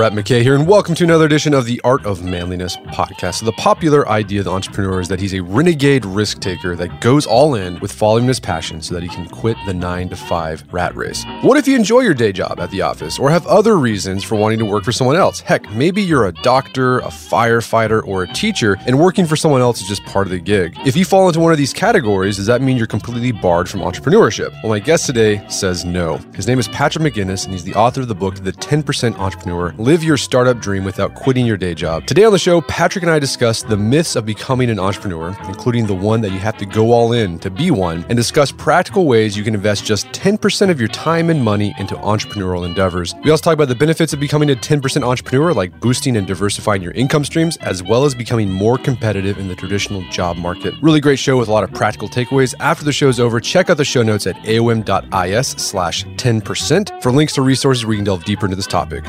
Brett McKay here, and welcome to another edition of the Art of Manliness podcast. So the popular idea of the entrepreneur is that he's a renegade risk taker that goes all in with following his passion so that he can quit the nine to five rat race. What if you enjoy your day job at the office or have other reasons for wanting to work for someone else? Heck, maybe you're a doctor, a firefighter, or a teacher, and working for someone else is just part of the gig. If you fall into one of these categories, does that mean you're completely barred from entrepreneurship? Well, my guest today says no. His name is Patrick McGinnis, and he's the author of the book, The 10% Entrepreneur Live your startup dream without quitting your day job. Today on the show, Patrick and I discuss the myths of becoming an entrepreneur, including the one that you have to go all in to be one, and discuss practical ways you can invest just 10% of your time and money into entrepreneurial endeavors. We also talk about the benefits of becoming a 10% entrepreneur, like boosting and diversifying your income streams, as well as becoming more competitive in the traditional job market. Really great show with a lot of practical takeaways. After the show's over, check out the show notes at aom.is slash 10% for links to resources where you can delve deeper into this topic.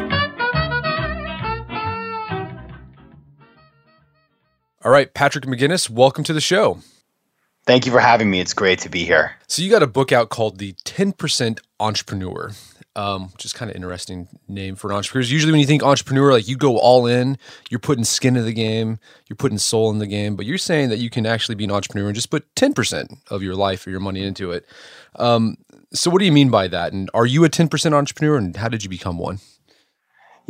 All right, Patrick McGinnis, welcome to the show. Thank you for having me. It's great to be here. So you got a book out called The 10% Entrepreneur, um, which is kind of interesting name for an entrepreneur. Usually when you think entrepreneur, like you go all in, you're putting skin in the game, you're putting soul in the game, but you're saying that you can actually be an entrepreneur and just put 10% of your life or your money into it. Um, so what do you mean by that? And are you a 10% entrepreneur and how did you become one?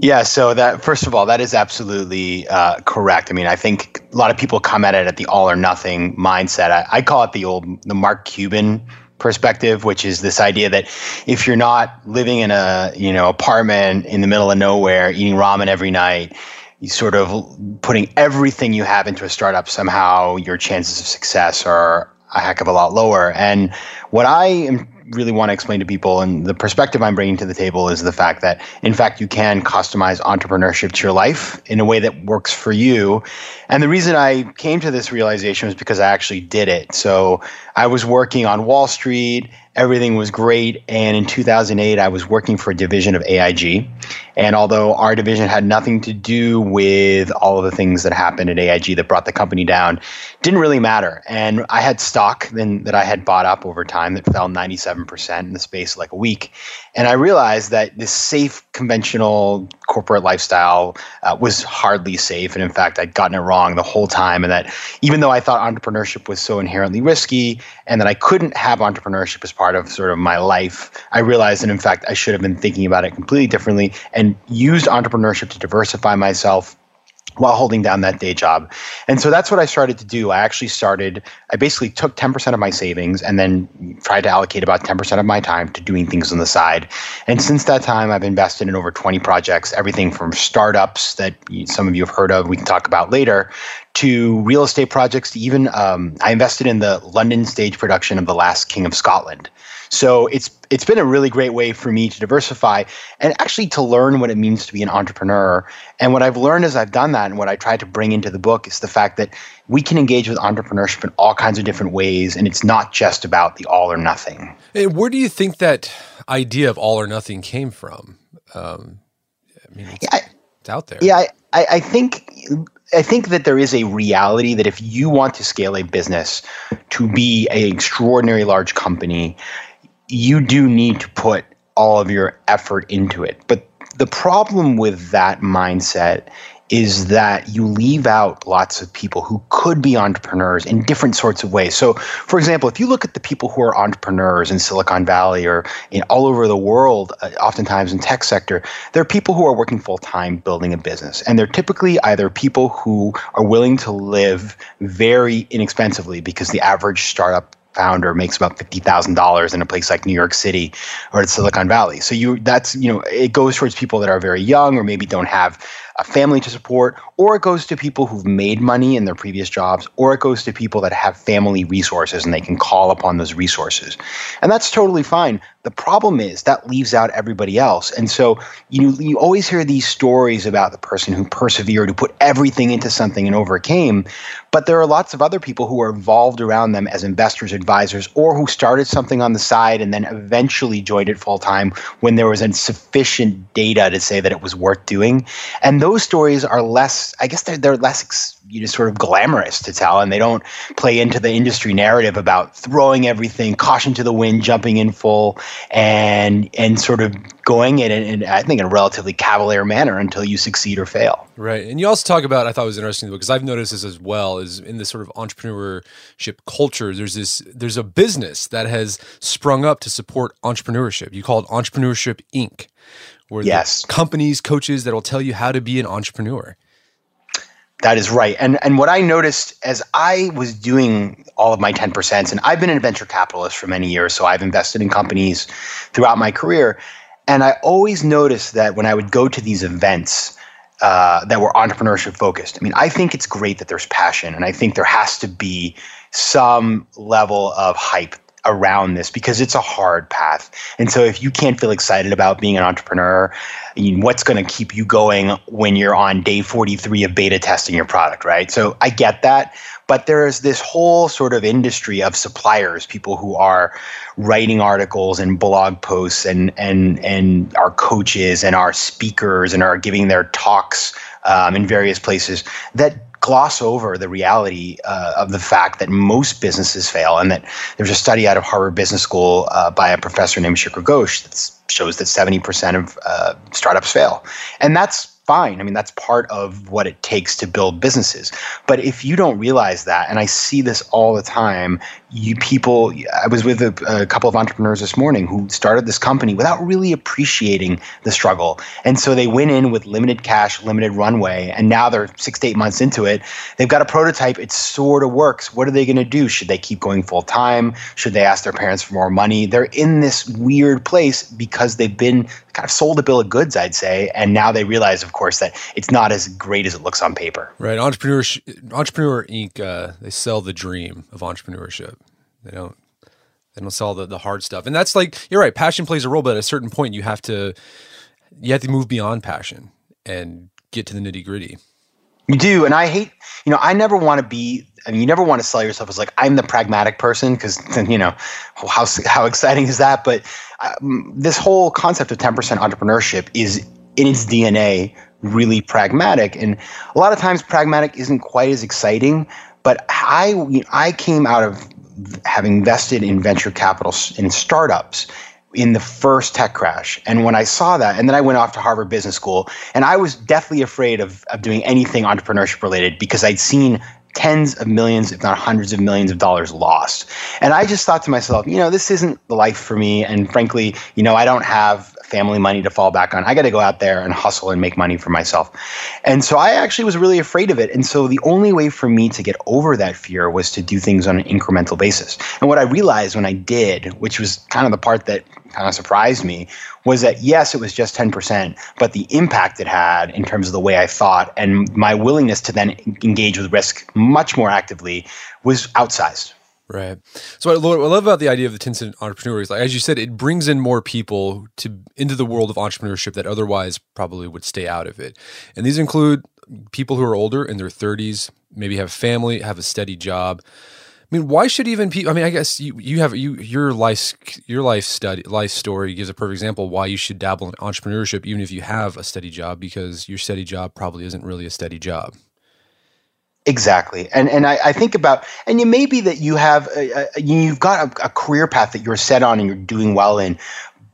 Yeah, so that first of all, that is absolutely uh, correct. I mean, I think a lot of people come at it at the all or nothing mindset. I, I call it the old the Mark Cuban perspective, which is this idea that if you're not living in a you know apartment in the middle of nowhere, eating ramen every night, you sort of putting everything you have into a startup, somehow your chances of success are a heck of a lot lower. And what I am really want to explain to people and the perspective I'm bringing to the table is the fact that in fact you can customize entrepreneurship to your life in a way that works for you. And the reason I came to this realization was because I actually did it. So I was working on Wall Street everything was great. And in 2008, I was working for a division of AIG. And although our division had nothing to do with all of the things that happened at AIG that brought the company down, didn't really matter. And I had stock then that I had bought up over time that fell 97% in the space of like a week. And I realized that this safe, conventional corporate lifestyle uh, was hardly safe. And in fact, I'd gotten it wrong the whole time. And that even though I thought entrepreneurship was so inherently risky and that I couldn't have entrepreneurship as part of sort of my life, I realized that in fact, I should have been thinking about it completely differently and used entrepreneurship to diversify myself while holding down that day job. And so that's what I started to do. I actually started, I basically took 10% of my savings and then tried to allocate about 10% of my time to doing things on the side. And since that time, I've invested in over 20 projects, everything from startups that some of you have heard of, we can talk about later, to real estate projects, to even um, I invested in the London stage production of The Last King of Scotland. So it's it's been a really great way for me to diversify and actually to learn what it means to be an entrepreneur. And what I've learned as I've done that and what I try to bring into the book is the fact that we can engage with entrepreneurship in all kinds of different ways and it's not just about the all or nothing. And where do you think that idea of all or nothing came from? Um, I mean, it's, I, it's out there. Yeah, I, I think I think that there is a reality that if you want to scale a business to be an extraordinary large company, you do need to put all of your effort into it. But the problem with that mindset is that you leave out lots of people who could be entrepreneurs in different sorts of ways. So, for example, if you look at the people who are entrepreneurs in Silicon Valley or in all over the world, uh, oftentimes in tech sector, there are people who are working full time building a business, and they're typically either people who are willing to live very inexpensively because the average startup founder makes about fifty thousand dollars in a place like New York City or Silicon Valley. So you that's you know it goes towards people that are very young or maybe don't have a family to support, or it goes to people who've made money in their previous jobs, or it goes to people that have family resources and they can call upon those resources. And that's totally fine. The problem is that leaves out everybody else. And so you you always hear these stories about the person who persevered, who put everything into something and overcame, but there are lots of other people who are involved around them as investors, advisors, or who started something on the side and then eventually joined it full time when there was insufficient data to say that it was worth doing. And those stories are less, I guess they're, they're less you know, sort of glamorous to tell, and they don't play into the industry narrative about throwing everything, caution to the wind, jumping in full, and and sort of going in, in, I think, in a relatively cavalier manner until you succeed or fail. Right, and you also talk about I thought was interesting because I've noticed this as well is in this sort of entrepreneurship culture. There's this there's a business that has sprung up to support entrepreneurship. You call it Entrepreneurship Inc where yes. companies, coaches that will tell you how to be an entrepreneur. That is right. And and what I noticed as I was doing all of my 10%, and I've been a venture capitalist for many years, so I've invested in companies throughout my career. And I always noticed that when I would go to these events uh, that were entrepreneurship focused, I mean, I think it's great that there's passion, and I think there has to be some level of hype around this because it's a hard path. And so if you can't feel excited about being an entrepreneur, what's going to keep you going when you're on day 43 of beta testing your product, right? So I get that, but there's this whole sort of industry of suppliers, people who are writing articles and blog posts and and and our coaches and our speakers and are giving their talks um, in various places that gloss over the reality uh, of the fact that most businesses fail, and that there's a study out of Harvard Business School uh, by a professor named Shikhar Ghosh that shows that 70% of uh, startups fail, and that's fine. I mean, that's part of what it takes to build businesses. But if you don't realize that, and I see this all the time, you people, I was with a, a, couple of entrepreneurs this morning who started this company without really appreciating the struggle. And so they went in with limited cash, limited runway, and now they're six to eight months into it. They've got a prototype. It sort of works. What are they going to do? Should they keep going full time? Should they ask their parents for more money? They're in this weird place because they've been kind of sold a bill of goods, I'd say. And now they realize, of course, that it's not as great as it looks on paper. Right. Entrepreneur, Entrepreneur Inc., uh, they sell the dream of entrepreneurship. They don't they don't sell the, the hard stuff. And that's like you're right, passion plays a role, but at a certain point you have to you have to move beyond passion and get to the nitty gritty. You do, and I hate. You know, I never want to be. I mean, you never want to sell yourself as like I'm the pragmatic person because you know how how exciting is that? But um, this whole concept of 10% entrepreneurship is in its DNA really pragmatic, and a lot of times pragmatic isn't quite as exciting. But I I came out of having invested in venture capital in startups in the first tech crash. And when I saw that, and then I went off to Harvard Business School, and I was deathly afraid of, of doing anything entrepreneurship related because I'd seen tens of millions, if not hundreds of millions of dollars lost. And I just thought to myself, you know, this isn't the life for me. And frankly, you know, I don't have family money to fall back on. I got to go out there and hustle and make money for myself. And so I actually was really afraid of it. And so the only way for me to get over that fear was to do things on an incremental basis. And what I realized when I did, which was kind of the part that kind of surprised me, was that yes, it was just 10%, but the impact it had in terms of the way I thought and my willingness to then engage with risk much more actively was outsized. Right. So what I love about the idea of the 10 cent entrepreneur is like, as you said, it brings in more people to into the world of entrepreneurship that otherwise probably would stay out of it. And these include people who are older in their 30s, maybe have family, have a steady job. I mean, why should even people? I mean, I guess you you have you your life your life study life story gives a perfect example why you should dabble in entrepreneurship even if you have a steady job because your steady job probably isn't really a steady job. Exactly, and and I, I, think about and it may be that you have a, a, you've got a, a, career path that you're set on and you're doing well in,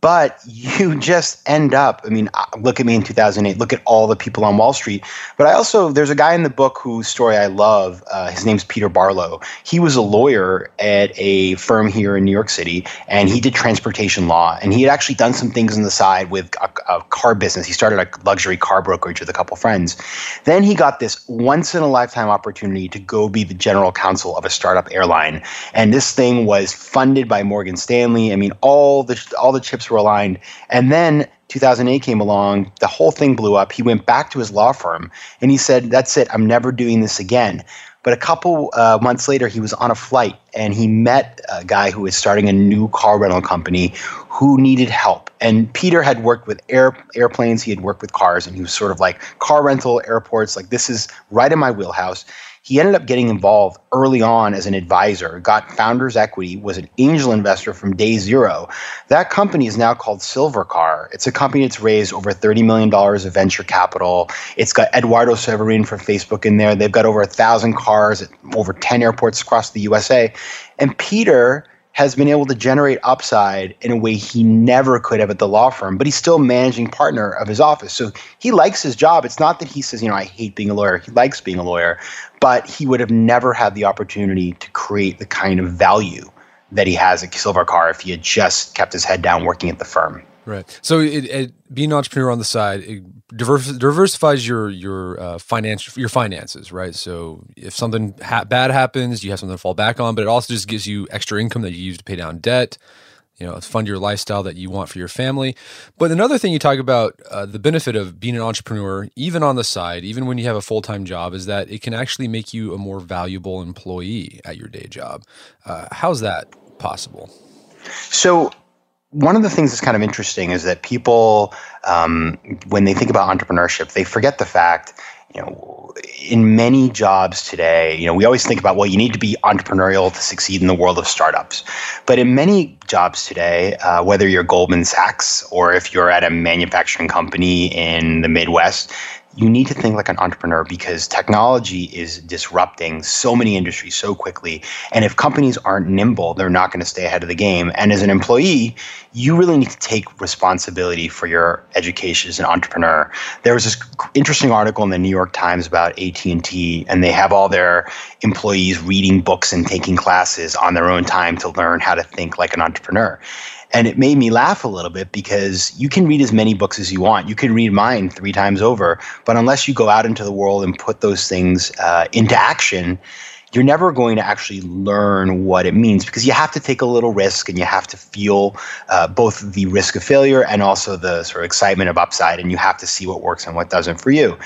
but you just end up i mean uh, look at me in 2008 look at all the people on wall street. But i also there's a guy in the book whose story i love uh, his name's peter barlow. He was a lawyer at a firm here in new york city and he did transportation law and he had actually done some things on the side with a, a car business. He started a luxury car brokerage with a couple friends. Then he got this once in a lifetime opportunity to go be the general counsel of a startup airline. And this thing was funded by morgan stanley. I mean all the all the chips were aligned. And then 2008 came along, the whole thing blew up. He went back to his law firm and he said, That's it, I'm never doing this again. But a couple uh, months later, he was on a flight and he met a guy who was starting a new car rental company who needed help. And Peter had worked with air, airplanes, he had worked with cars, and he was sort of like car rental, airports, like this is right in my wheelhouse. He ended up getting involved early on as an advisor, got founders equity, was an angel investor from day zero. That company is now called Silvercar. It's a company that's raised over $30 million of venture capital. It's got Eduardo Saverin from Facebook in there. They've got over a thousand cars at over 10 airports across the USA. And Peter has been able to generate upside in a way he never could have at the law firm, but he's still managing partner of his office. So he likes his job. It's not that he says, you know, I hate being a lawyer. He likes being a lawyer, but he would have never had the opportunity to create the kind of value that he has at Silvercar if he had just kept his head down working at the firm. Right. So it, it, being an entrepreneur on the side it diversifies your your uh, financial your finances, right? So if something ha- bad happens, you have something to fall back on, but it also just gives you extra income that you use to pay down debt. You know, fund your lifestyle that you want for your family. But another thing you talk about uh, the benefit of being an entrepreneur, even on the side, even when you have a full time job, is that it can actually make you a more valuable employee at your day job. Uh, how's that possible? So one of the things that's kind of interesting is that people, um, when they think about entrepreneurship, they forget the fact, you know, in many jobs today, you know, we always think about, well, you need to be entrepreneurial to succeed in the world of startups. But in many jobs today, uh, whether you're Goldman Sachs or if you're at a manufacturing company in the Midwest, you need to think like an entrepreneur because technology is disrupting so many industries so quickly. And if companies aren't nimble, they're not going to stay ahead of the game. And as an employee, you really need to take responsibility for your education as an entrepreneur. There was this interesting article in the New York Times about AT&T and they have all their employees reading books and taking classes on their own time to learn how to think like an entrepreneur. And it made me laugh a little bit because you can read as many books as you want. You can read mine three times over, but unless you go out into the world and put those things uh, into action, you're never going to actually learn what it means because you have to take a little risk and you have to feel uh, both the risk of failure and also the sort of excitement of upside, and you have to see what works and what doesn't for you.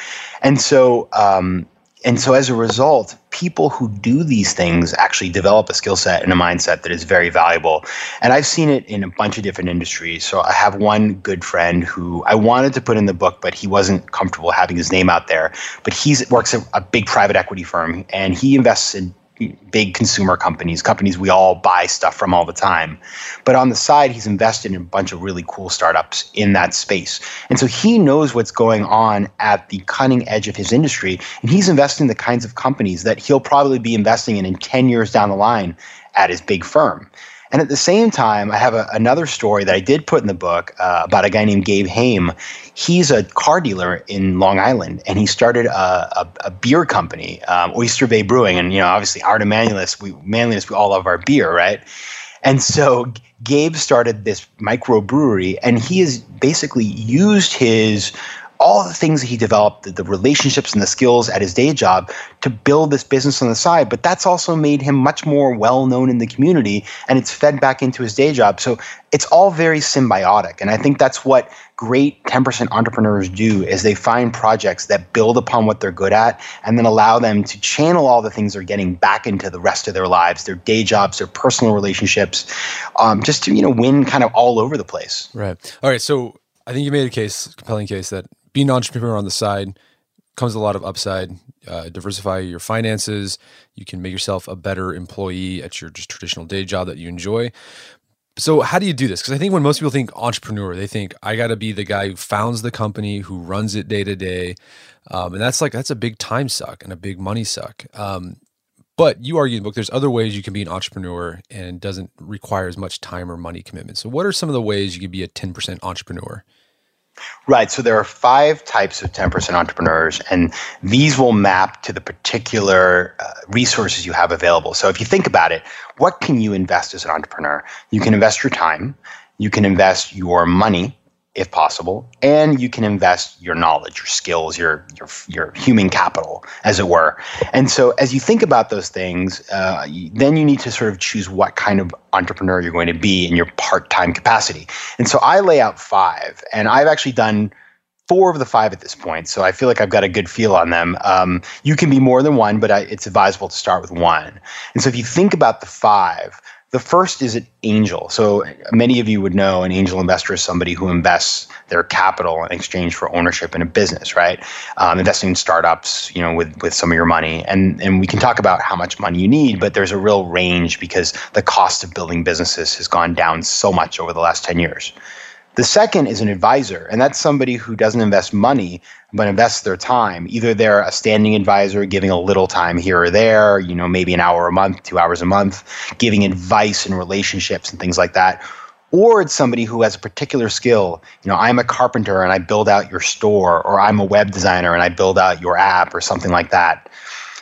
And so, um, and so as a result, people who do these things actually develop a skill set and a mindset that is very valuable. And I've seen it in a bunch of different industries. So I have one good friend who I wanted to put in the book, but he wasn't comfortable having his name out there. But he works at a big private equity firm and he invests in big consumer companies, companies we all buy stuff from all the time. But on the side, he's invested in a bunch of really cool startups in that space. And so he knows what's going on at the cutting edge of his industry. And he's investing in the kinds of companies that he'll probably be investing in in 10 years down the line at his big firm. And at the same time, I have a, another story that I did put in the book uh, about a guy named Gabe Haim. He's a car dealer in Long Island, and he started a, a, a beer company, um, Oyster Bay Brewing. And you know, obviously, Art Manliness, we manliness, we all love our beer, right? And so Gabe started this microbrewery, and he has basically used his all the things that he developed, the, the, relationships and the skills at his day job to build this business on the side. But that's also made him much more well known in the community and it's fed back into his day job. So it's all very symbiotic. And I think that's what great 10% entrepreneurs do is they find projects that build upon what they're good at and then allow them to channel all the things they're getting back into the rest of their lives, their day jobs, their personal relationships, um, just to, you know, win kind of all over the place. Right. All right. So I think you made a case, compelling case that being an entrepreneur on the side comes a lot of upside. Uh, diversify your finances. You can make yourself a better employee at your just traditional day job that you enjoy. So, how do you do this? Because I think when most people think entrepreneur, they think I got to be the guy who founds the company, who runs it day to day, um, and that's like that's a big time suck and a big money suck. Um, But you argue in the book there's other ways you can be an entrepreneur and doesn't require as much time or money commitment. So, what are some of the ways you can be a 10% entrepreneur? Right. So there are five types of 10% entrepreneurs, and these will map to the particular uh, resources you have available. So if you think about it, what can you invest as an entrepreneur? You can invest your time, you can invest your money, if possible, and you can invest your knowledge, your skills, your your your human capital, as it were. And so, as you think about those things, uh, then you need to sort of choose what kind of entrepreneur you're going to be in your part-time capacity. And so, I lay out five, and I've actually done four of the five at this point. So I feel like I've got a good feel on them. Um, you can be more than one, but I, it's advisable to start with one. And so, if you think about the five the first is an angel. So many of you would know an angel investor is somebody who invests their capital in exchange for ownership in a business, right? Um, investing in startups, you know, with with some of your money, and and we can talk about how much money you need, but there's a real range because the cost of building businesses has gone down so much over the last ten years. The second is an advisor, and that's somebody who doesn't invest money but invests their time. Either they're a standing advisor giving a little time here or there, you know, maybe an hour a month, two hours a month, giving advice and relationships and things like that. Or it's somebody who has a particular skill. You know, I'm a carpenter and I build out your store, or I'm a web designer and I build out your app or something like that.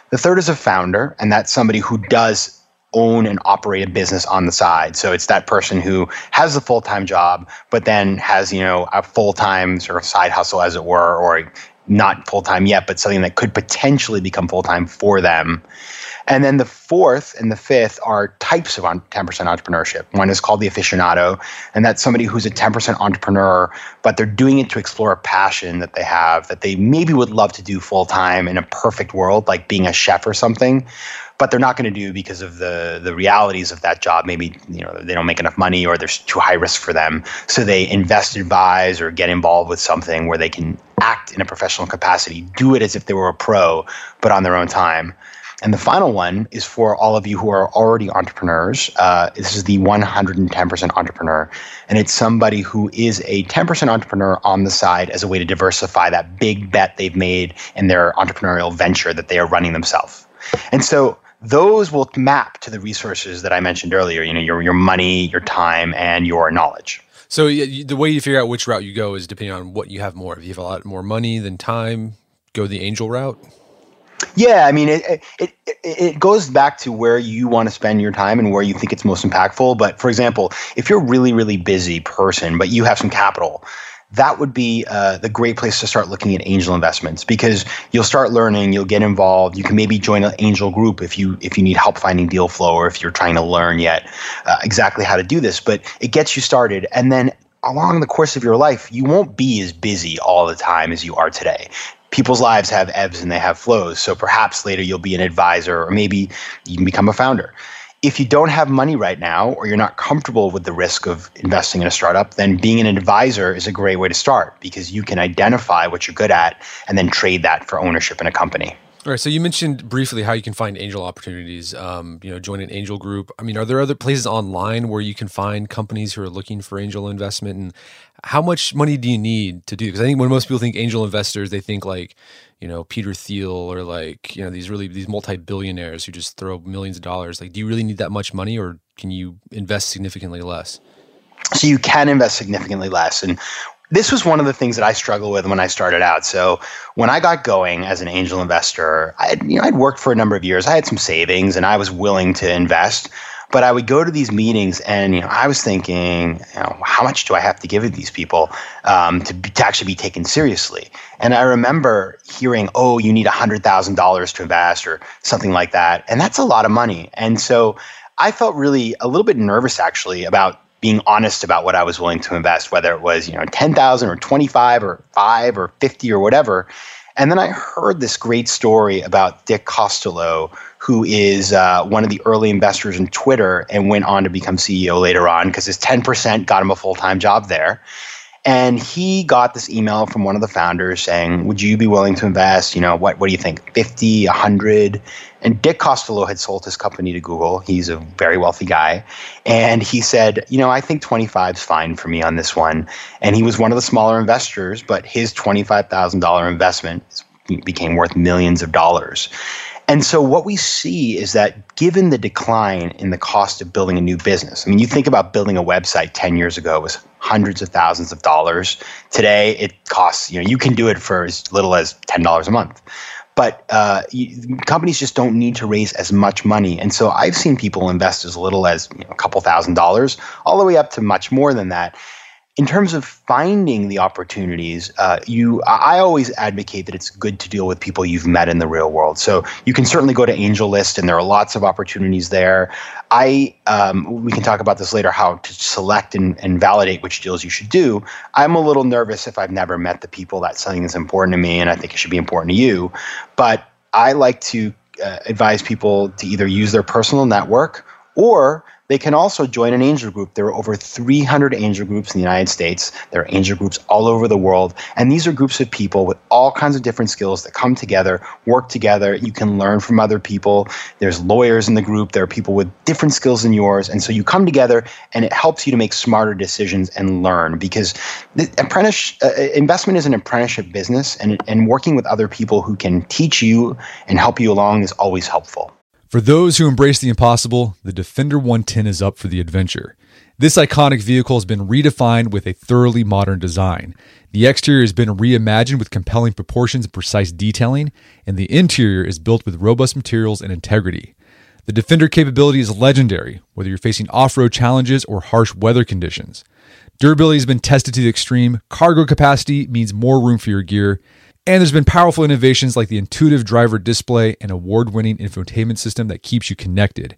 The third is a founder, and that's somebody who does own and operate a business on the side. So it's that person who has a full time job, but then has, you know, a full time sort of side hustle, as it were, or not full time yet, but something that could potentially become full time for them. And then the fourth and the fifth are types of 10% entrepreneurship. One is called the aficionado, and that's somebody who's a 10% entrepreneur, but they're doing it to explore a passion that they have that they maybe would love to do full time in a perfect world, like being a chef or something but they're not going to do because of the the realities of that job. Maybe you know they don't make enough money, or there's too high risk for them. So they invest, advise, or get involved with something where they can act in a professional capacity, do it as if they were a pro, but on their own time. And the final one is for all of you who are already entrepreneurs. Uh, this is the 110% entrepreneur. And it's somebody who is a 10% entrepreneur on the side as a way to diversify that big bet they've made in their entrepreneurial venture that they are running themselves. And so those will map to the resources that I mentioned earlier. You know, your your money, your time, and your knowledge. So the way you figure out which route you go is depending on what you have more. If you have a lot more money than time, go the angel route. Yeah, I mean, it, it it it goes back to where you want to spend your time and where you think it's most impactful. But for example, if you're a really really busy person, but you have some capital, that would be uh, the great place to start looking at angel investments because you'll start learning you'll get involved. You can maybe join an angel group if you if you need help finding deal flow or if you're trying to learn yet uh, exactly how to do this but it gets you started. And then along the course of your life you won't be as busy all the time as you are today. People's lives have ebbs and they have flows. So perhaps later you'll be an advisor or maybe you can become a founder if you don't have money right now or you're not comfortable with the risk of investing in a startup, then being an advisor is a great way to start because you can identify what you're good at and then trade that for ownership in a company. All right. So you mentioned briefly how you can find angel opportunities. Um, you know, join an angel group. I mean, are there other places online where you can find companies who are looking for angel investment? And how much money do you need to do? Because I think when most people think angel investors, they think like, you know, Peter Thiel or like you know these really these multi billionaires who just throw millions of dollars. Like, do you really need that much money, or can you invest significantly less? So you can invest significantly less, and this was one of the things that I struggled with when I started out. So when I got going as an angel investor, I had, you know I'd worked for a number of years. I had some savings and I was willing to invest. But I would go to these meetings and you know I was thinking, you know, how much do I have to give to these people um, to, be, to actually be taken seriously? And I remember hearing, oh, you need hundred thousand dollars to invest or something like that, and that's a lot of money. And so I felt really a little bit nervous actually about being honest about what I was willing to invest, whether it was you know ten thousand or twenty five or five or fifty or whatever. And then I heard this great story about Dick Costolo, who is uh, one of the early investors in Twitter and went on to become CEO later on because his ten percent got him a full time job there. And he got this email from one of the founders saying, Would you be willing to invest? You know, what, what do you think? 50, 100? And Dick Costolo had sold his company to Google. He's a very wealthy guy. And he said, You know, I think 25 is fine for me on this one. And he was one of the smaller investors, but his $25,000 investment became worth millions of dollars. And so what we see is that given the decline in the cost of building a new business, I mean, you think about building a website 10 years ago was hundreds of thousands of dollars. Today it costs, you know, you can do it for as little as $10 a month. But uh, companies just don't need to raise as much money. And so I've seen people invest as little as you know, a couple thousand dollars, all the way up to much more than that in terms of finding the opportunities, uh, you I always advocate that it's good to deal with people you've met in the real world. So you can certainly go to AngelList, and there are lots of opportunities there. I um, we can talk about this later how to select and, and validate which deals you should do. I'm a little nervous if I've never met the people. That's something that's important to me, and I think it should be important to you. But I like to uh, advise people to either use their personal network or they can also join an angel group. There are over 300 angel groups in the United States. There are angel groups all over the world. And these are groups of people with all kinds of different skills that come together, work together. You can learn from other people. There's lawyers in the group. There are people with different skills than yours. And so you come together and it helps you to make smarter decisions and learn because the uh, investment is an apprenticeship business and, and working with other people who can teach you and help you along is always helpful. For those who embrace the impossible, the Defender 110 is up for the adventure. This iconic vehicle has been redefined with a thoroughly modern design. The exterior has been reimagined with compelling proportions and precise detailing, and the interior is built with robust materials and integrity. The Defender capability is legendary, whether you're facing off road challenges or harsh weather conditions. Durability has been tested to the extreme, cargo capacity means more room for your gear, and there's been powerful innovations like the intuitive driver display and award winning infotainment system that keeps you connected.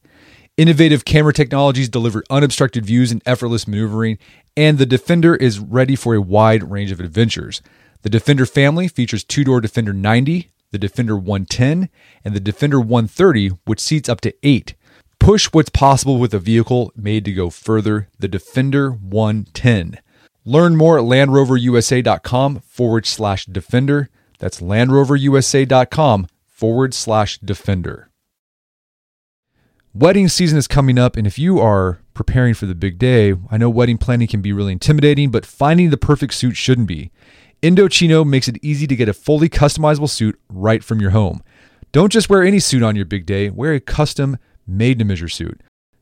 Innovative camera technologies deliver unobstructed views and effortless maneuvering, and the Defender is ready for a wide range of adventures. The Defender family features two door Defender 90, the Defender 110, and the Defender 130, which seats up to eight. Push what's possible with a vehicle made to go further, the Defender 110. Learn more at LandRoverUSA.com forward slash Defender. That's LandRoverUSA.com forward slash defender. Wedding season is coming up, and if you are preparing for the big day, I know wedding planning can be really intimidating, but finding the perfect suit shouldn't be. Indochino makes it easy to get a fully customizable suit right from your home. Don't just wear any suit on your big day, wear a custom made to measure suit.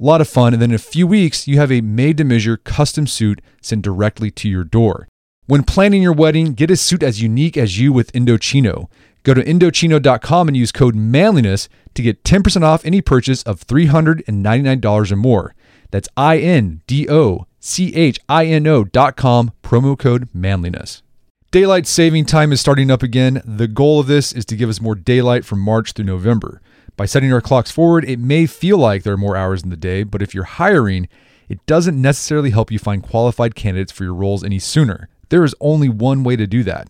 A lot of fun. And then in a few weeks, you have a made to measure custom suit sent directly to your door. When planning your wedding, get a suit as unique as you with Indochino. Go to Indochino.com and use code manliness to get 10% off any purchase of $399 or more. That's I N D O C H I N O.com, promo code manliness. Daylight saving time is starting up again. The goal of this is to give us more daylight from March through November. By setting our clocks forward, it may feel like there are more hours in the day, but if you're hiring, it doesn't necessarily help you find qualified candidates for your roles any sooner. There is only one way to do that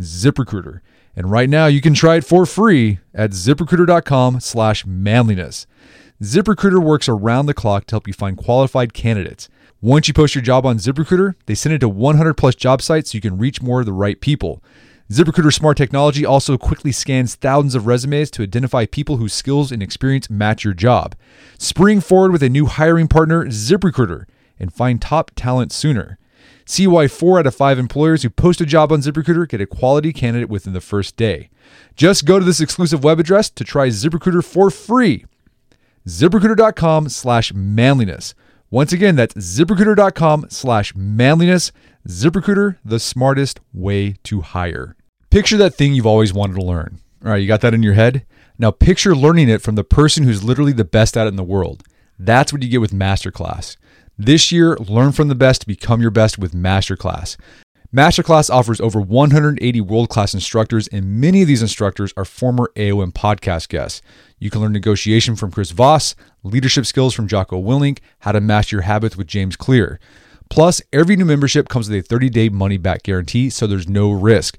ZipRecruiter. And right now you can try it for free at ziprecruiter.com slash manliness. ZipRecruiter works around the clock to help you find qualified candidates. Once you post your job on ZipRecruiter, they send it to 100 plus job sites so you can reach more of the right people. ZipRecruiter smart technology also quickly scans thousands of resumes to identify people whose skills and experience match your job. Spring forward with a new hiring partner, ZipRecruiter, and find top talent sooner. See why four out of five employers who post a job on ZipRecruiter get a quality candidate within the first day. Just go to this exclusive web address to try ZipRecruiter for free. ZipRecruiter.com slash manliness. Once again, that's ziprecruiter.com slash manliness. ZipRecruiter, the smartest way to hire. Picture that thing you've always wanted to learn. All right, you got that in your head? Now picture learning it from the person who's literally the best at it in the world. That's what you get with Masterclass. This year, learn from the best to become your best with Masterclass. Masterclass offers over 180 world class instructors, and many of these instructors are former AOM podcast guests. You can learn negotiation from Chris Voss, leadership skills from Jocko Willink, how to master your habits with James Clear. Plus, every new membership comes with a 30 day money back guarantee, so there's no risk.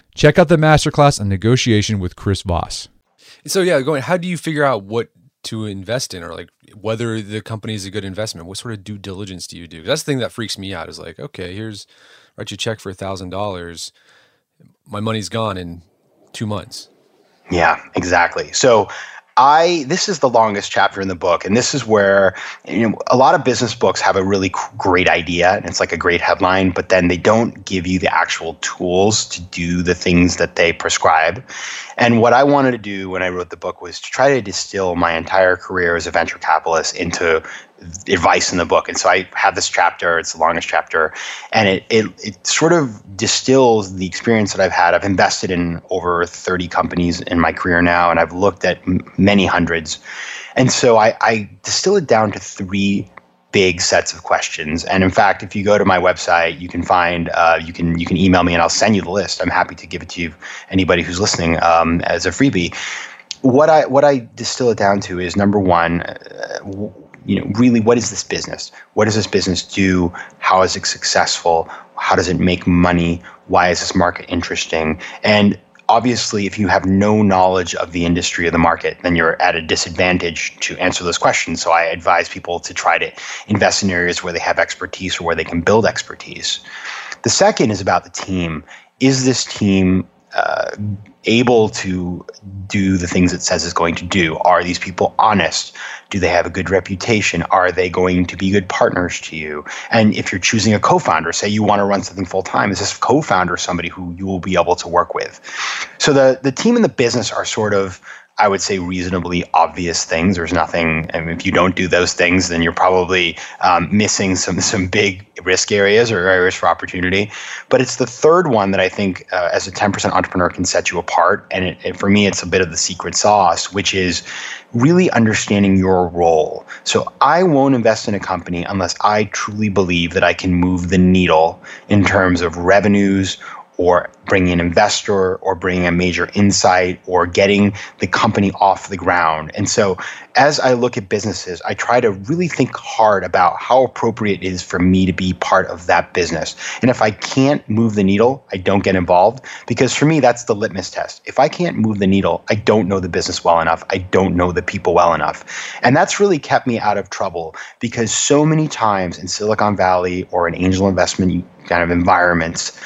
Check out the masterclass on negotiation with Chris Voss. So yeah, going. How do you figure out what to invest in, or like whether the company is a good investment? What sort of due diligence do you do? That's the thing that freaks me out. Is like, okay, here's write you a check for a thousand dollars. My money's gone in two months. Yeah, exactly. So I this is the longest chapter in the book, and this is where you know a lot of business books have a really great idea, and it's like a great headline, but then they don't give you the actual tools to do the things that they prescribe. And what I wanted to do when I wrote the book was to try to distill my entire career as a venture capitalist into advice in the book. And so I have this chapter, it's the longest chapter, and it, it, it sort of distills the experience that I've had. I've invested in over 30 companies in my career now, and I've looked at m- many hundreds. And so I, I distill it down to three big sets of questions. And in fact, if you go to my website, you can find uh, you can you can email me and I'll send you the list. I'm happy to give it to you, anybody who's listening um, as a freebie. What I what I distill it down to is number one, uh, you know, really what is this business? What does this business do? How is it successful? How does it make money? Why is this market interesting? And obviously, if you have no knowledge of the industry or the market, then you're at a disadvantage to answer those questions. So I advise people to try to invest in areas where they have expertise or where they can build expertise. The second is about the team. Is this team uh, able to do the things it says it's going to do? Are these people honest? Do they have a good reputation? Are they going to be good partners to you? And if you're choosing a co founder, say you want to run something full time, is this co founder somebody who you will be able to work with? So the, the team and the business are sort of I would say reasonably obvious things. There's nothing. I mean, if you don't do those things, then you're probably um, missing some some big risk areas or areas for opportunity. But it's the third one that I think, uh, as a 10% entrepreneur, can set you apart. And it, it, for me, it's a bit of the secret sauce, which is really understanding your role. So I won't invest in a company unless I truly believe that I can move the needle in terms of revenues or bringing an investor or bringing a major insight or getting the company off the ground. And so as I look at businesses, I try to really think hard about how appropriate it is for me to be part of that business. And if I can't move the needle, I don't get involved because for me, that's the litmus test. If I can't move the needle, I don't know the business well enough. I don't know the people well enough. And that's really kept me out of trouble because so many times in Silicon Valley or in angel investment kind of environments,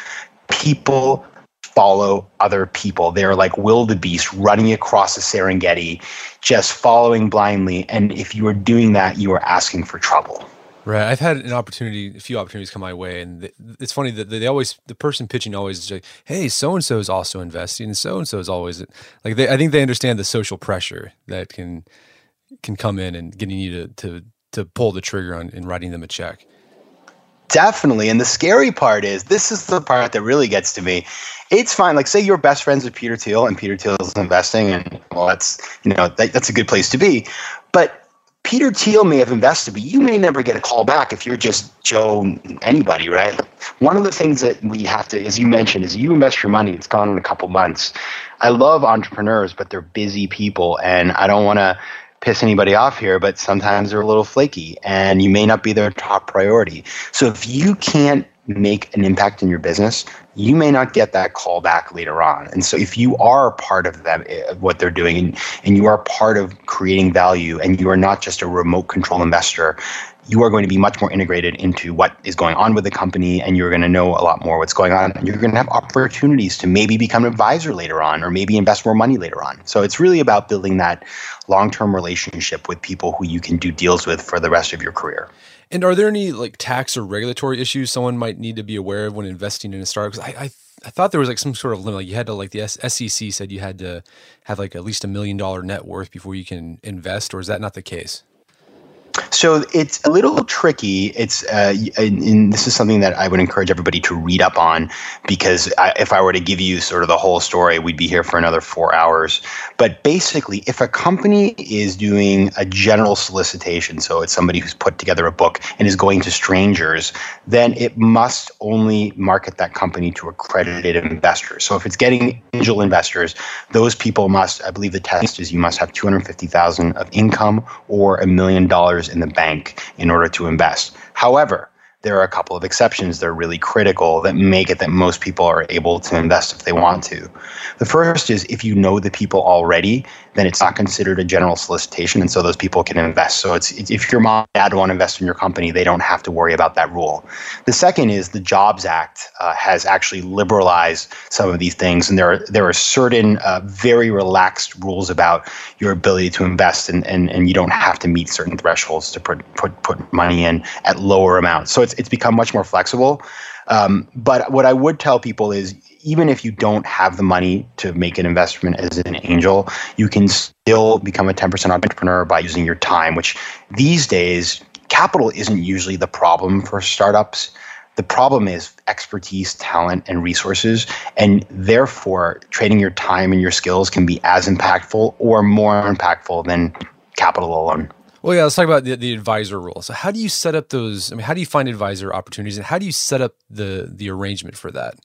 people follow other people. They're like wildebeest running across the Serengeti, just following blindly. And if you are doing that, you are asking for trouble. Right. I've had an opportunity, a few opportunities come my way, and it's funny that they always, the person pitching always is like, "Hey, so and so is also investing, and so and so is always like." They, I think they understand the social pressure that can can come in and getting you to to to pull the trigger on and writing them a check. Definitely. And the scary part is this is the part that really gets to me. It's fine. Like, say you're best friends with Peter Thiel and Peter Thiel is investing, and well, that's, you know, that, that's a good place to be. But Peter Thiel may have invested, but you may never get a call back if you're just Joe anybody, right? One of the things that we have to, as you mentioned, is you invest your money, it's gone in a couple months. I love entrepreneurs, but they're busy people, and I don't want to piss anybody off here, but sometimes they're a little flaky and you may not be their top priority. So if you can't make an impact in your business, you may not get that call back later on. And so if you are part of them, eh, what they're doing, and, and you are part of creating value, and you are not just a remote control investor, you are going to be much more integrated into what is going on with the company and you're going to know a lot more what's going on and you're going to have opportunities to maybe become an advisor later on or maybe invest more money later on so it's really about building that long-term relationship with people who you can do deals with for the rest of your career and are there any like tax or regulatory issues someone might need to be aware of when investing in a startup because I, I I thought there was like some sort of limit. Like you had to like the SEC said you had to have like at least a million dollar net worth before you can invest, or is that not the case? So it's a little tricky. It's uh, and, and this is something that I would encourage everybody to read up on because I, if I were to give you sort of the whole story, we'd be here for another four hours. But basically, if a company is doing a general solicitation, so it's somebody who's put together a book and is going to strangers, then it must only market that company to accredited investors. So if it's getting angel investors, those people must, I believe the test is you must have 250,000 of income or a million dollars in the bank in order to invest. However, there are a couple of exceptions that are really critical that make it that most people are able to invest if they want to. The first is if you know the people already, then it's not considered a general solicitation, and so those people can invest. So it's, if your mom and dad want to invest in your company, they don't have to worry about that rule. The second is the Jobs Act uh, has actually liberalized some of these things, and there are there are certain uh, very relaxed rules about your ability to invest, and, and and you don't have to meet certain thresholds to put put put money in at lower amounts. So it's it's become much more flexible. Um, but what I would tell people is even if you don't have the money to make an investment as an angel, you can still become a 10% entrepreneur by using your time, which these days, capital isn't usually the problem for startups. The problem is expertise, talent, and resources. And therefore, trading your time and your skills can be as impactful or more impactful than capital alone. Well, yeah, let's talk about the, the advisor role. So, how do you set up those? I mean, how do you find advisor opportunities, and how do you set up the the arrangement for that?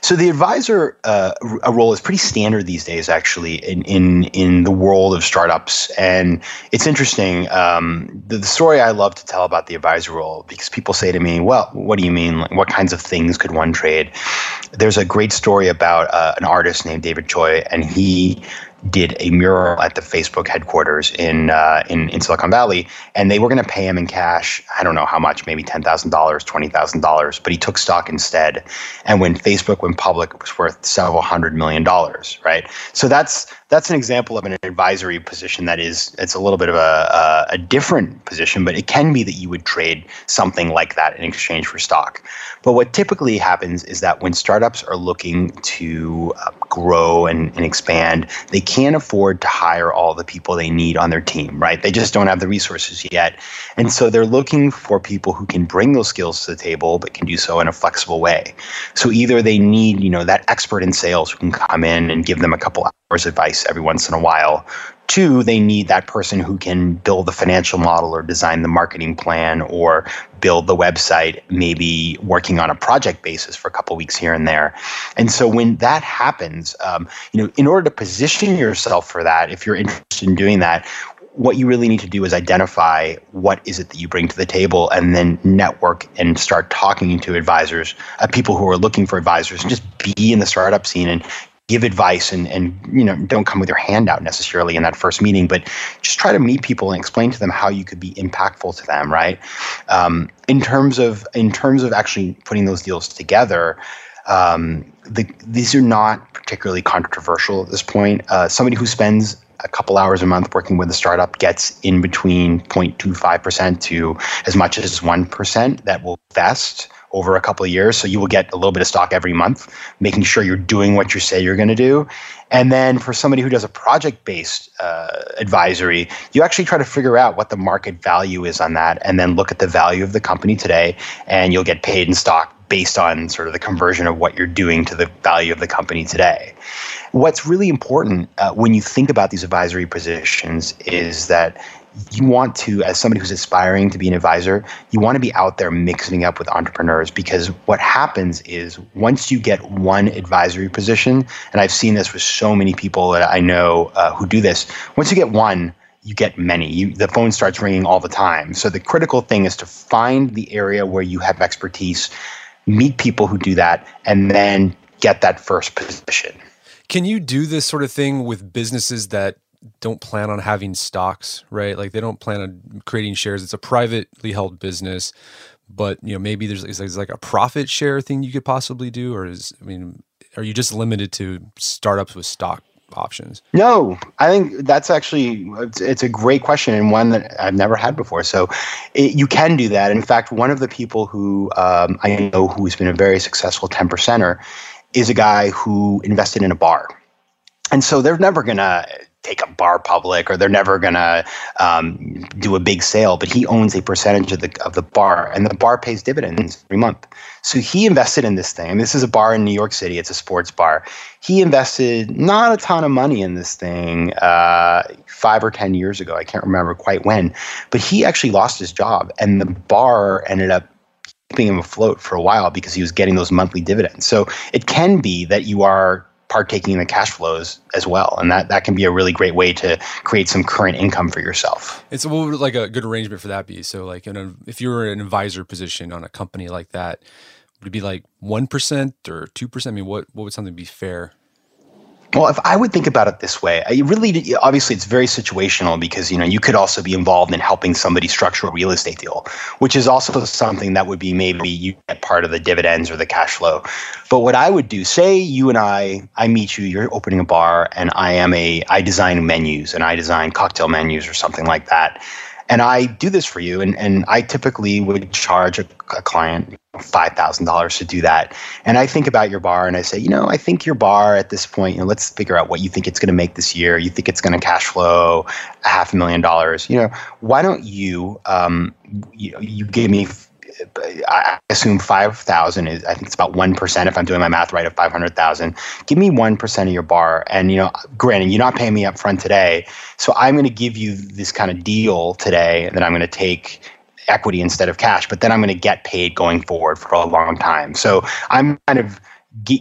So the advisor uh, role is pretty standard these days, actually, in in in the world of startups. And it's interesting. Um, the, the, story I love to tell about the advisor role because people say to me, "Well, what do you mean? Like, what kinds of things could one trade?" There's a great story about uh, an artist named David Choe, and he did a mural at the Facebook headquarters in uh, in, in Silicon Valley, and they were going to pay him in cash. I don't know how much, maybe ten thousand dollars, twenty thousand dollars, but he took stock instead. And when Facebook went public, it was worth several hundred million dollars, right? So that's that's an example of an advisory position that is it's a little bit of a, a, a different position, but it can be that you would trade something like that in exchange for stock. But what typically happens is that when startups are looking to uh, grow and, and expand, they can't afford to hire all the people they need on their team, right? They just don't have the resources yet. And so they're looking for people who can bring those skills to the table, but can do so in a flexible way. So either they need, you know, that expert in sales who can come in and give them a couple hours advice every once in a while. Two, they need that person who can build the financial model or design the marketing plan or build the website, maybe working on a project basis for a couple weeks here and there. And so when that happens, um, you know, in order to position yourself for that, if you're interested in doing that, what you really need to do is identify what is it that you bring to the table and then network and start talking to advisors uh, people who are looking for advisors and just be in the startup scene and give advice and, and you know don't come with your hand out necessarily in that first meeting but just try to meet people and explain to them how you could be impactful to them right? Um, in terms of in terms of actually putting those deals together um, the, these are not particularly controversial at this point. Uh, somebody who spends a couple hours a month working with a startup gets in between 0.25% to as much as 1% that will vest over a couple of years. So you will get a little bit of stock every month, making sure you're doing what you say you're going to do. And then for somebody who does a project based uh, advisory, you actually try to figure out what the market value is on that and then look at the value of the company today, and you'll get paid in stock based on sort of the conversion of what you're doing to the value of the company today. What's really important uh, when you think about these advisory positions is that you want to, as somebody who's aspiring to be an advisor, you want to be out there mixing up with entrepreneurs because what happens is once you get one advisory position, and I've seen this with so many people that I know uh, who do this, once you get one, you get many. You, the phone starts ringing all the time. So the critical thing is to find the area where you have expertise, meet people who do that, and then get that first position. Can you do this sort of thing with businesses that don't plan on having stocks, right? Like they don't plan on creating shares. It's a privately held business, but you know maybe there's, there's like a profit share thing you could possibly do, or is I mean, are you just limited to startups with stock options? No, I think that's actually it's, it's, a great question and one that I've never had before. So it, you can do that. In fact, one of the people who um, I know who's been a very successful ten percenter is a guy who invested in a bar, and so they're never gonna take a bar public or they're never going to um, do a big sale, but he owns a percentage of the of the bar, and the bar pays dividends every month. So he invested in this thing. This is a bar in New York City. It's a sports bar. He invested not a ton of money in this thing uh, five or ten years ago. I can't remember quite when, but he actually lost his job, and the bar ended up keeping him afloat for a while because he was getting those monthly dividends. So it can be that you are partaking in the cash flows as well. And that that can be a really great way to create some current income for yourself. And so what would like a good arrangement for that be. So like in a, if you were an advisor position on a company like that would it be like 1% or 2% i mean what what would something be fair well, if I would think about it this way, I really obviously it's very situational because you know you could also be involved in helping somebody structure a real estate deal, which is also something that would be maybe you get part of the dividends or the cash flow. But what I would do, say you and I, I meet you, you're opening a bar, and I am a I design menus and I design cocktail menus or something like that. And I do this for you, and, and I typically would charge a, a client $5,000 to do that. And I think about your bar and I say, you know, I think your bar at this point, you know, let's figure out what you think it's going to make this year. You think it's going to cash flow a half a million dollars. You know, why don't you, um, you know, you give me I assume 5,000 is, I think it's about 1% if I'm doing my math right of 500,000. Give me 1% of your bar. And, you know, granted, you're not paying me up front today. So I'm going to give you this kind of deal today that I'm going to take equity instead of cash, but then I'm going to get paid going forward for a long time. So I'm kind of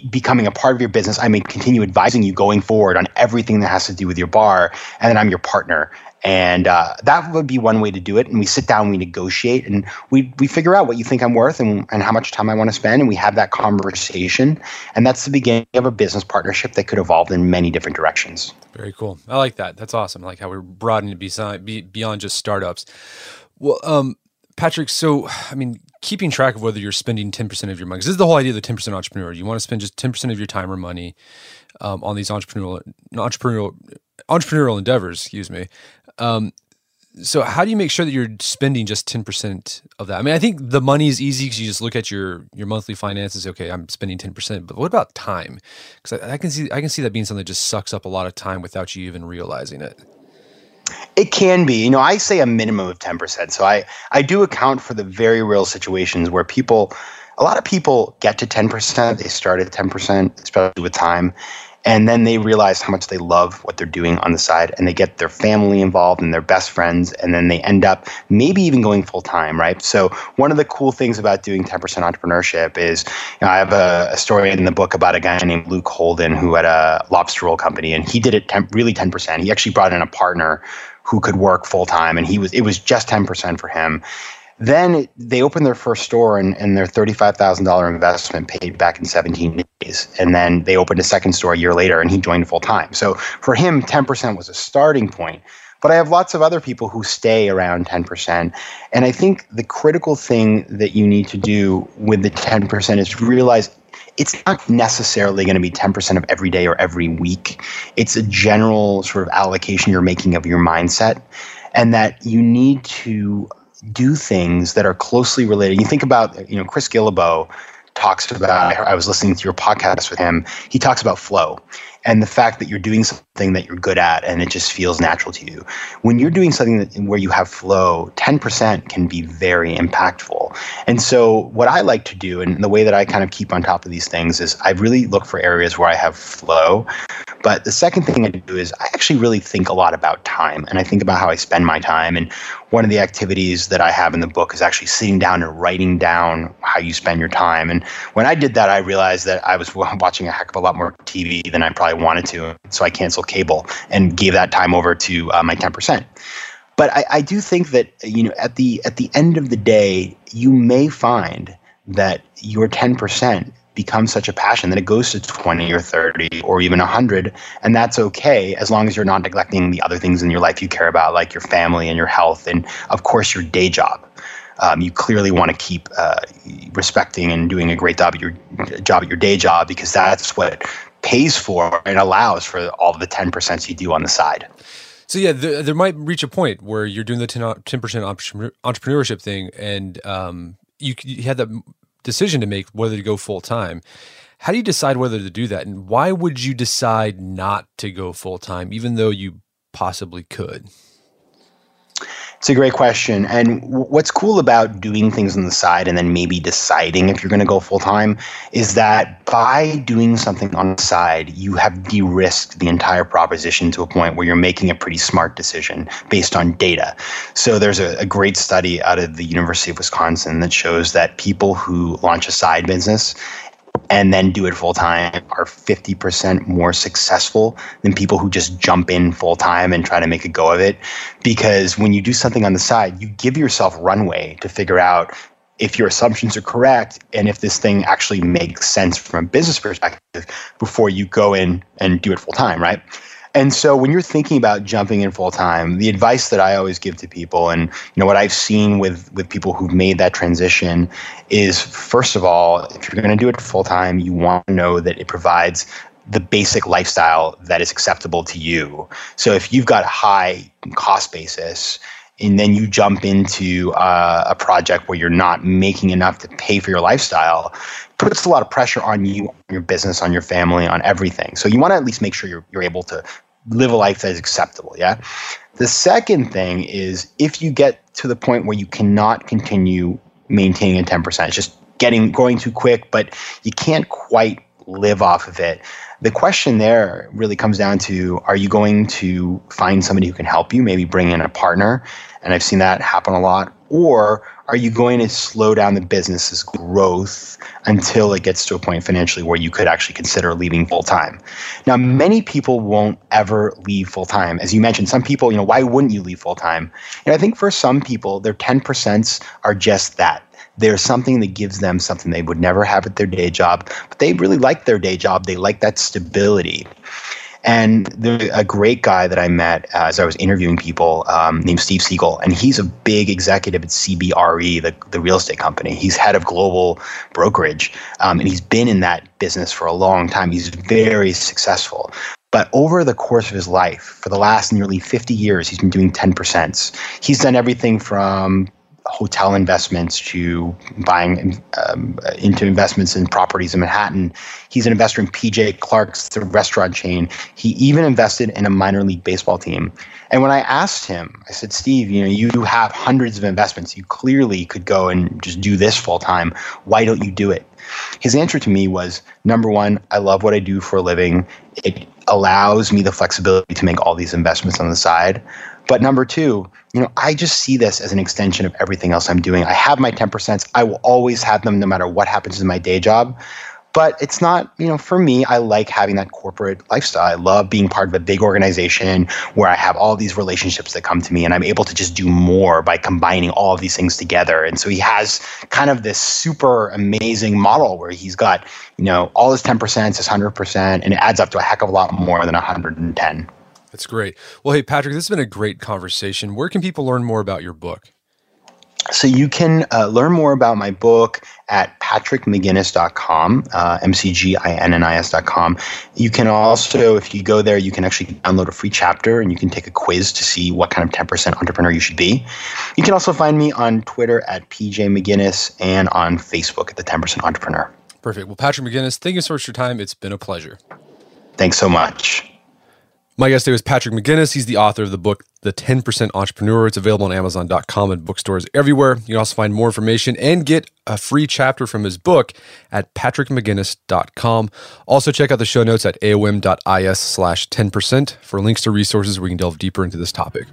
becoming a part of your business. I may continue advising you going forward on everything that has to do with your bar, and then I'm your partner. And uh, that would be one way to do it. And we sit down, we negotiate, and we we figure out what you think I'm worth and, and how much time I want to spend, and we have that conversation. And that's the beginning of a business partnership that could evolve in many different directions. Very cool. I like that. That's awesome. I like how we're broadening beyond, beyond just startups. Well, um, Patrick, so I mean, keeping track of whether you're spending 10% of your money, this is the whole idea of the 10% entrepreneur. You want to spend just 10% of your time or money um, on these entrepreneurial, entrepreneurial, entrepreneurial endeavors, excuse me. Um, so how do you make sure that you're spending just 10% of that? I mean, I think the money is easy because you just look at your, your monthly finances. Okay, I'm spending 10%, but what about time? Because I, I can see, I can see that being something that just sucks up a lot of time without you even realizing it. It can be. You know, I say a minimum of 10%. So I, I do account for the very real situations where people, a lot of people get to 10%. They start at 10%, especially with time and then they realize how much they love what they're doing on the side and they get their family involved and their best friends and then they end up maybe even going full time right? So one of the cool things about doing 10% entrepreneurship is you know, i have a, a, story in the book about a guy named luke holden who had a lobster roll company and he did it temp- really 10% he actually brought in a partner who could work full time and he was it was just 10% for him then they opened their first store and, and their $35,000 investment paid back in 17 days. And then they opened a second store a year later and he joined full time. So for him, 10% was a starting point. But I have lots of other people who stay around 10%. And I think the critical thing that you need to do with the 10% is realize it's not necessarily going to be 10% of every day or every week. It's a general sort of allocation you're making of your mindset, and that you need to do things that are closely related. You think about, you know, Chris Guillebeau talks about, I was listening to your podcast with him, he talks about flow and the fact that you're doing something that you're good at and it just feels natural to you. When you're doing something that, where you have flow, 10% can be very impactful. And so, what I like to do, and the way that I kind of keep on top of these things, is I really look for areas where I have flow. But the second thing I do is I actually really think a lot about time and I think about how I spend my time. And one of the activities that I have in the book is actually sitting down and writing down how you spend your time. And when I did that, I realized that I was watching a heck of a lot more TV than I probably wanted to. So I canceled cable and gave that time over to uh, my 10%. But I, I do think that you know at the at the end of the day, you may find that your 10% becomes such a passion that it goes to 20 or 30 or even 100 and that's okay as long as you're not neglecting the other things in your life you care about like your family and your health and of course your day job. Um, you clearly want to keep uh, respecting and doing a great job at your job at your day job because that's what pays for and allows for all the 10% you do on the side. So yeah, there, there might reach a point where you're doing the ten percent entrepreneurship thing, and um, you, you had that decision to make whether to go full time. How do you decide whether to do that, and why would you decide not to go full time, even though you possibly could? It's a great question. And what's cool about doing things on the side and then maybe deciding if you're going to go full time is that by doing something on the side, you have de risked the entire proposition to a point where you're making a pretty smart decision based on data. So there's a, a great study out of the University of Wisconsin that shows that people who launch a side business and then do it full time are 50% more successful than people who just jump in full time and try to make a go of it. Because when you do something on the side, you give yourself runway to figure out if your assumptions are correct and if this thing actually makes sense from a business perspective before you go in and do it full time, right? And so when you're thinking about jumping in full time, the advice that I always give to people and you know what I've seen with with people who've made that transition is first of all, if you're going to do it full time, you want to know that it provides the basic lifestyle that is acceptable to you. So if you've got a high cost basis, and then you jump into uh, a project where you're not making enough to pay for your lifestyle puts a lot of pressure on you on your business on your family on everything so you want to at least make sure you're, you're able to live a life that is acceptable yeah the second thing is if you get to the point where you cannot continue maintaining a 10% it's just getting going too quick but you can't quite live off of it the question there really comes down to are you going to find somebody who can help you, maybe bring in a partner? And I've seen that happen a lot. Or are you going to slow down the business's growth until it gets to a point financially where you could actually consider leaving full time? Now, many people won't ever leave full time. As you mentioned, some people, you know, why wouldn't you leave full time? And I think for some people, their 10% are just that there's something that gives them something they would never have at their day job, but they really like their day job. They like that stability. And a great guy that I met as I was interviewing people um, named Steve Siegel, and he's a big executive at CBRE, the, the real estate company. He's head of global brokerage, um, and he's been in that business for a long time. He's very successful. But over the course of his life, for the last nearly 50 years, he's been doing 10%. He's done everything from hotel investments to buying um, into investments in properties in Manhattan. He's an investor in PJ Clarke's, the restaurant chain. He even invested in a minor league baseball team. And when I asked him, I said, Steve, you know, you have hundreds of investments. You clearly could go and just do this full time. Why don't you do it? His answer to me was number one, I love what I do for a living. It allows me the flexibility to make all these investments on the side. But number two, you know, I just see this as an extension of everything else I'm doing. I have my 10%. I will always have them no matter what happens in my day job. But it's not, you know, for me, I like having that corporate lifestyle. I love being part of a big organization where I have all these relationships that come to me and I'm able to just do more by combining all of these things together. And so he has kind of this super amazing model where he's got, you know, all his 10%, his 100%, and it adds up to a heck of a lot more than 110. That's great. Well, hey, Patrick, this has been a great conversation. Where can people learn more about your book? So you can uh, learn more about my book at patrickmcginnis.com, uh, M-C-G-I-N-N-I-S.com. You can also, if you go there, you can actually download a free chapter and you can take a quiz to see what kind of 10% entrepreneur you should be. You can also find me on Twitter at PJ and on Facebook at the 10% Entrepreneur. Perfect. Well, Patrick McGinnis, thank you so much for your time. It's been a pleasure. Thanks so much. My guest today was Patrick McGinnis. He's the author of the book, The 10% Entrepreneur. It's available on Amazon.com and bookstores everywhere. You can also find more information and get a free chapter from his book at patrickmcginnis.com. Also, check out the show notes at aom.is slash 10% for links to resources where you can delve deeper into this topic.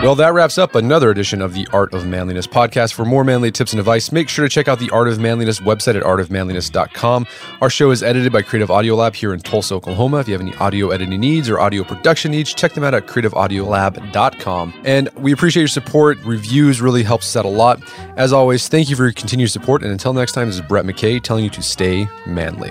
Well, that wraps up another edition of the Art of Manliness podcast. For more manly tips and advice, make sure to check out the Art of Manliness website at artofmanliness.com. Our show is edited by Creative Audio Lab here in Tulsa, Oklahoma. If you have any audio editing needs or audio production needs, check them out at creativeaudiolab.com. And we appreciate your support. Reviews really helps us out a lot. As always, thank you for your continued support. And until next time, this is Brett McKay telling you to stay manly.